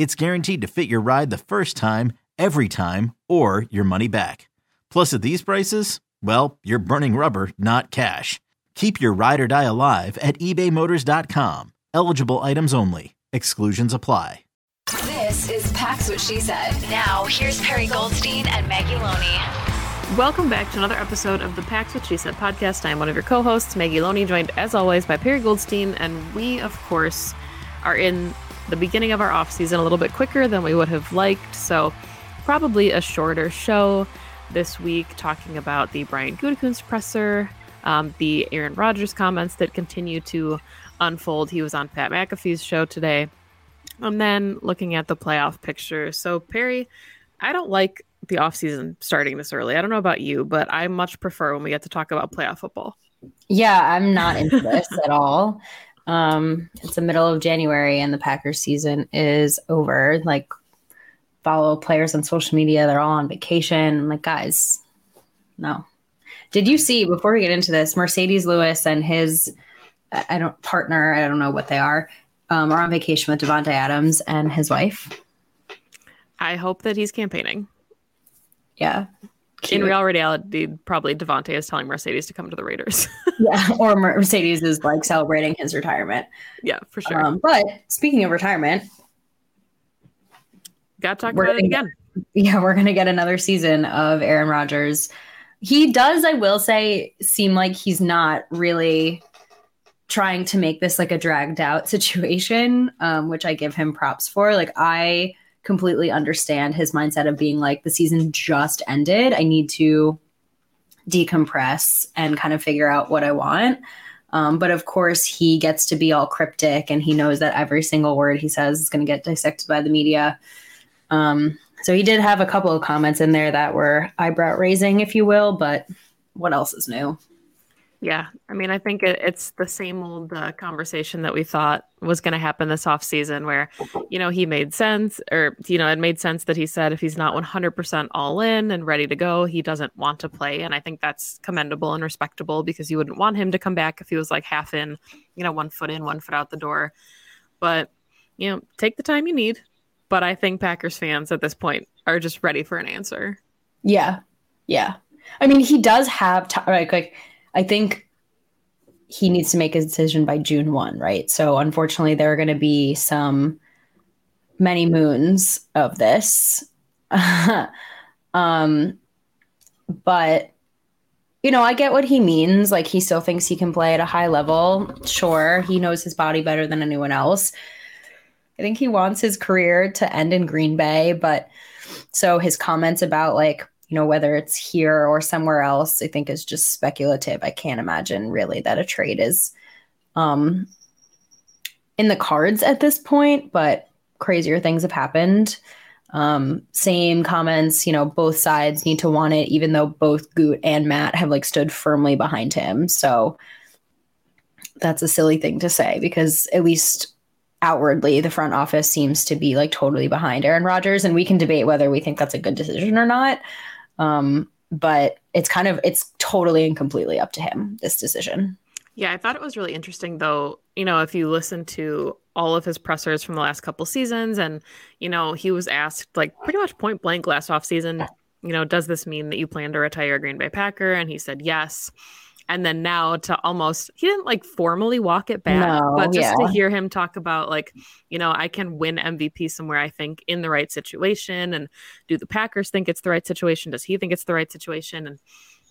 it's guaranteed to fit your ride the first time, every time, or your money back. Plus, at these prices, well, you're burning rubber, not cash. Keep your ride or die alive at ebaymotors.com. Eligible items only. Exclusions apply. This is Pax What She Said. Now, here's Perry Goldstein and Maggie Loney. Welcome back to another episode of the Pax What She Said podcast. I am one of your co-hosts, Maggie Loney, joined as always by Perry Goldstein, and we, of course, are in the beginning of our off season a little bit quicker than we would have liked. So, probably a shorter show this week, talking about the Brian Gutekunst presser, um, the Aaron Rodgers comments that continue to unfold. He was on Pat McAfee's show today, and then looking at the playoff picture. So, Perry, I don't like the offseason starting this early. I don't know about you, but I much prefer when we get to talk about playoff football. Yeah, I'm not into this at all. Um, it's the middle of January and the Packers season is over. Like, follow players on social media. They're all on vacation. I'm like, guys, no. Did you see before we get into this, Marcedes Lewis and his I don't partner, I don't know what they are, um, are on vacation with Davante Adams and his wife. I hope that he's campaigning. Yeah. Cute. In real reality, probably Davante is telling Marcedes to come to the Raiders. yeah, or Marcedes is like celebrating his retirement. Yeah, for sure. Um, but speaking of retirement, got to talk about it again. Get, yeah, we're gonna get another season of Aaron Rodgers. He does, I will say, seem like he's not really trying to make this like a dragged out situation, um, which I give him props for. Like I completely understand his mindset of being like the season just ended. I need to decompress and kind of figure out what I want. Um, but of course, he gets to be all cryptic and he knows that every single word he says is going to get dissected by the media. Um, so he did have a couple of comments in there that were eyebrow raising, if you will, but what else is new? Yeah, I mean, I think it, it's the same old uh, conversation that we thought was going to happen this off season, where you know he made sense, or you know it made sense that he said if he's not 100% all in and ready to go, he doesn't want to play, and I think that's commendable and respectable because you wouldn't want him to come back if he was like half in, you know, one foot in, one foot out the door. But you know, take the time you need. But I think Packers fans at this point are just ready for an answer. Yeah, yeah. I mean, he does have time. Like, like I think he needs to make a decision by June 1, right? So unfortunately, there are going to be some many moons of this. um, but you know, I get what he means. Like he still thinks he can play at a high level. Sure, he knows his body better than anyone else. I think he wants his career to end in Green Bay, but so his comments about like you know, whether it's here or somewhere else, I think is just speculative. I can't imagine really that a trade is um, in the cards at this point, but crazier things have happened. Um, same comments, you know, both sides need to want it, even though both Goot and Matt have like stood firmly behind him. So that's a silly thing to say because at least outwardly the front office seems to be like totally behind Aaron Rodgers. And we can debate whether we think that's a good decision or not. Um, but it's kind of it's totally and completely up to him this decision. Yeah, I thought it was really interesting though, you know, if you listen to all of his pressers from the last couple seasons and you know, he was asked like pretty much point blank last off season, you know, does this mean that you plan to retire a Green Bay Packer? And he said yes. And then now to almost he didn't like formally walk it back No, but just to hear him talk about like you know i can win mvp somewhere i think in the right situation and do the packers think it's the right situation does he think it's the right situation? And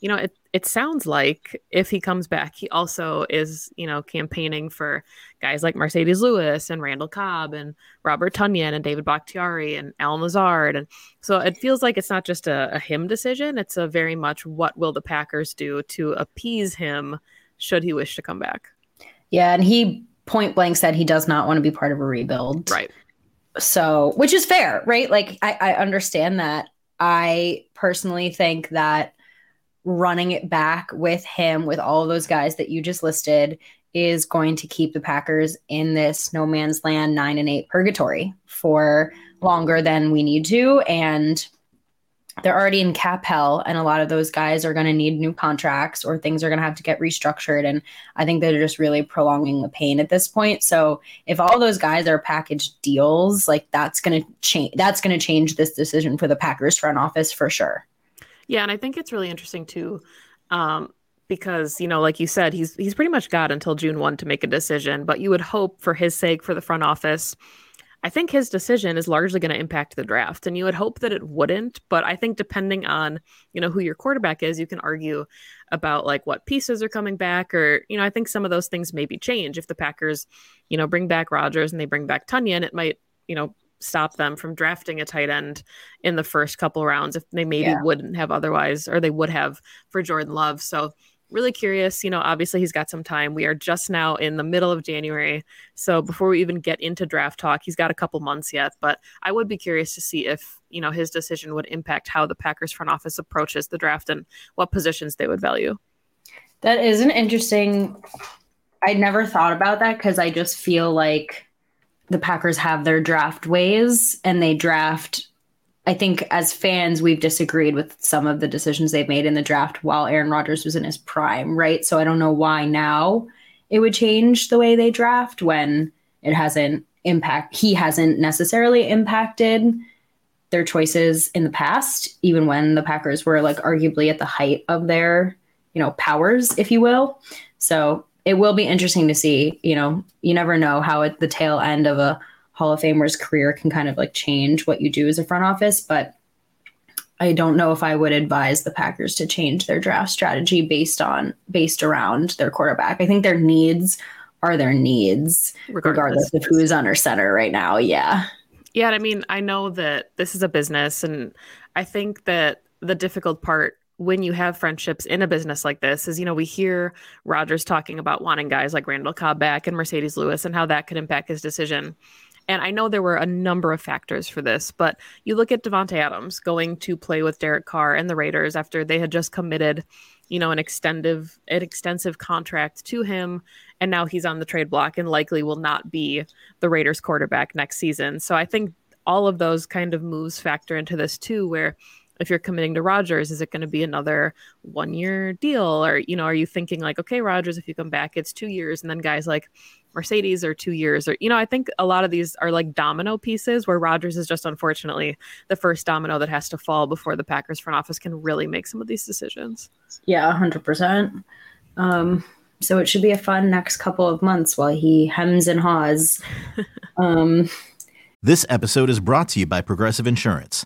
you know it it sounds like if he comes back he also is you know campaigning for guys like marcedes lewis and randall cobb and robert tonyan and david bakhtiari and allen lazard and so it feels like it's not just a, a him decision it's a very much what will the packers do to appease him should he wish to come back Yeah, and he point blank said he does not want to be part of a rebuild. right So, which is fair, right? Like, I, I understand that. I personally think that running it back with him, with all those guys that you just listed, is going to keep the Packers in this no man's land nine and eight purgatory for longer than we need to. And they're already in cap hell, and a lot of those guys are going to need new contracts or things are going to have to get restructured. And I think they're just really prolonging the pain at this point. So if all those guys are package deals, like that's going to change. That's going to change this decision for the Packers front office for sure. Yeah, and I think it's really interesting too, um, because you know, like you said, he's he's pretty much got until June one to make a decision. But you would hope, for his sake, for the front office, I think his decision is largely going to impact the draft, and you would hope that it wouldn't. But I think depending on you know who your quarterback is, you can argue about like what pieces are coming back, or you know, I think some of those things maybe change if the Packers, you know, bring back Rodgers and they bring back Tonyan, it might you know stop them from drafting a tight end in the first couple rounds if they maybe Yeah. wouldn't have otherwise or they would have for Jordan Love. So really curious, you know, obviously he's got some time. We are just now in the middle of January. So before we even get into draft talk, he's got a couple months yet, but I would be curious to see if, you know, his decision would impact how the Packers front office approaches the draft and what positions they would value. That is an interesting. I never thought about that because I just feel like the Packers have their draft ways and they draft. I think as fans, we've disagreed with some of the decisions they've made in the draft while Aaron Rodgers was in his prime, right? So I don't know why now it would change the way they draft when it hasn't impact. He hasn't necessarily impacted their choices in the past, even when the Packers were like arguably at the height of their you know powers if you will so it will be interesting to see you know you never know how at the tail end of a hall of famer's career can kind of like change what you do as a front office but i don't know if i would advise the packers to change their draft strategy based on based around their quarterback. I think their needs are their needs regardless of who is under center right now. Yeah. Yeah, I mean, I know that this is a business, and I think that the difficult part when you have friendships in a business like this is, you know, we hear Rodgers talking about wanting guys like Randall Cobb back and Marcedes Lewis and how that could impact his decision. And I know there were a number of factors for this, but you look at Davante Adams going to play with Derek Carr and the Raiders after they had just committed, you know, an extensive an extensive contract to him, and now he's on the trade block and likely will not be the Raiders quarterback next season. So I think all of those kind of moves factor into this too, where if you're committing to Rodgers, is it going to be another one year deal? Or, you know, are you thinking like, okay, Rodgers, if you come back, it's two years. And then guys like Marcedes are two years. Or, you know, I think a lot of these are like domino pieces where Rodgers is just unfortunately the first domino that has to fall before the Packers front office can really make some of these decisions. yeah 100% um so it should be a fun next couple of months while he hems and haws um This episode is brought to you by Progressive Insurance.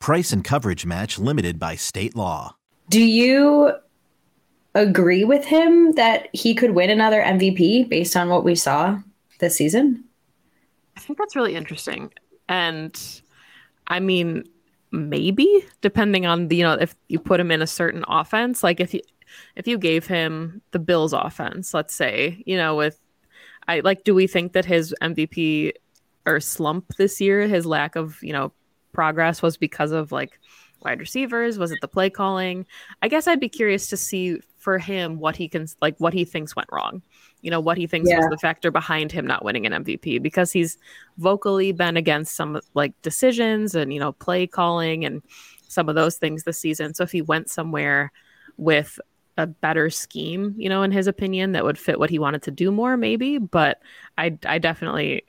Price and coverage match limited by state law. Do you agree with him that he could win another MVP based on what we saw this season? I think that's really interesting. And I mean, maybe depending on the, you know, if you put him in a certain offense, like if you, if you gave him the Bills offense, let's say, you know, with, I like, do we think that his MVP or slump this year, his lack of, you know, progress was because of like wide receivers? Was it the play calling? I guess I'd be curious to see for him what he can like what he thinks went wrong. You know, what he thinks yeah. was the factor behind him not winning an MVP because he's vocally been against some like decisions and you know, play calling and some of those things this season. So if he went somewhere with a better scheme, you know, in his opinion, that would fit what he wanted to do more, maybe. But I, I definitely,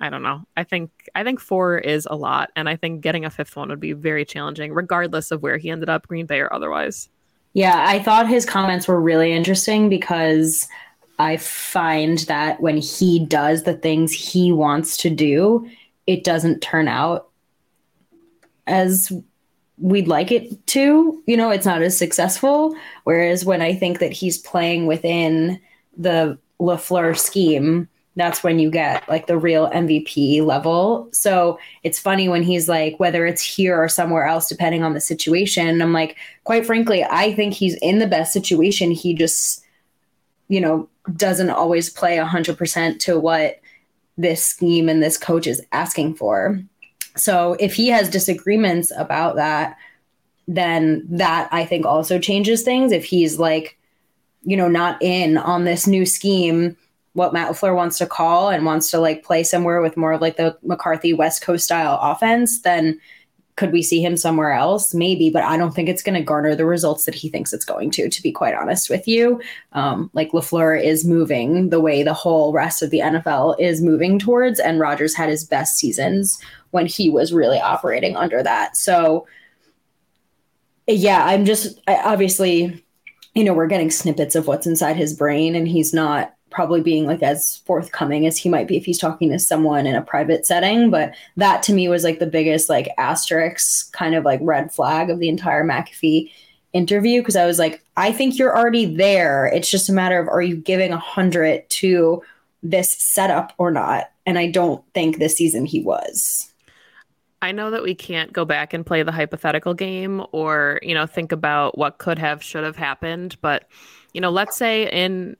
I don't know. I think, I think four is a lot, and I think getting a fifth one would be very challenging, regardless of where he ended up, Green Bay or otherwise. Yeah, I thought his comments were really interesting because I find that when he does the things he wants to do, it doesn't turn out as we'd like it to. You know, it's not as successful. Whereas when I think that he's playing within the LaFleur scheme, that's when you get like the real MVP level. So it's funny when he's like, whether it's here or somewhere else, depending on the situation. I'm like, quite frankly, I think he's in the best situation. He just, you know, doesn't always play 100% to what this scheme and this coach is asking for. So if he has disagreements about that, then that I think also changes things. If he's like, you know, not in on this new scheme, what Matt LaFleur wants to call and wants to like play somewhere with more of like the McCarthy West Coast style offense, then could we see him somewhere else? Maybe, but I don't think it's going to garner the results that he thinks it's going to, to be quite honest with you. Um, like LaFleur is moving the way the whole rest of the NFL is moving towards, and Rodgers had his best seasons when he was really operating under that. So, yeah, I'm just I, obviously, you know, we're getting snippets of what's inside his brain, and he's not probably being like as forthcoming as he might be if he's talking to someone in a private setting. But that to me was like the biggest like asterisk kind of like red flag of the entire McAfee interview because I was like, I think you're already there. It's just a matter of are you giving a hundred to this setup or not? And I don't think this season he was. I know that we can't go back and play the hypothetical game or, you know, think about what could have, should have happened. But, you know, let's say in,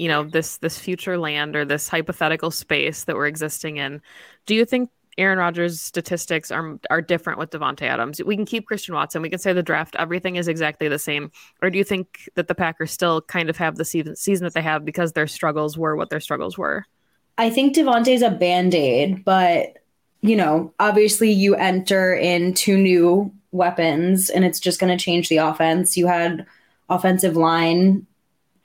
you know, this this future land or this hypothetical space that we're existing in, do you think Aaron Rodgers' statistics are are different with Davante Adams? We can keep Christian Watson. We can say the draft, everything is exactly the same. Or do you think that the Packers still kind of have the season season that they have because their struggles were what their struggles were? I think Davante's a band-aid, but you know, obviously you enter in two new weapons and it's just going to change the offense. You had offensive line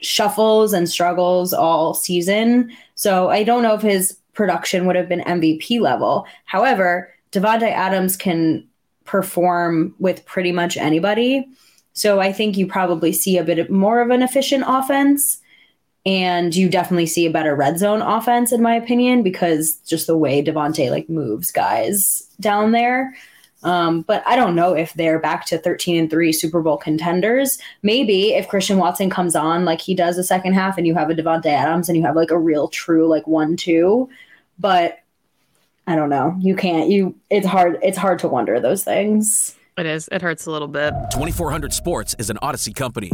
shuffles and struggles all season. So I don't know if his production would have been MVP level. However, Davante Adams can perform with pretty much anybody. So I think you probably see a bit more of an efficient offense and you definitely see a better red zone offense in my opinion because just the way Davante like moves guys down there. Um, but I don't know if they're back to 13 and 3 Super Bowl contenders. Maybe if Christian Watson comes on like he does the second half and you have a Davante Adams and you have like a real true like 1-2, but I don't know. You can't you it's hard it's hard to wonder those things. It is. It hurts a little bit. 2400 Sports is an Audacy company.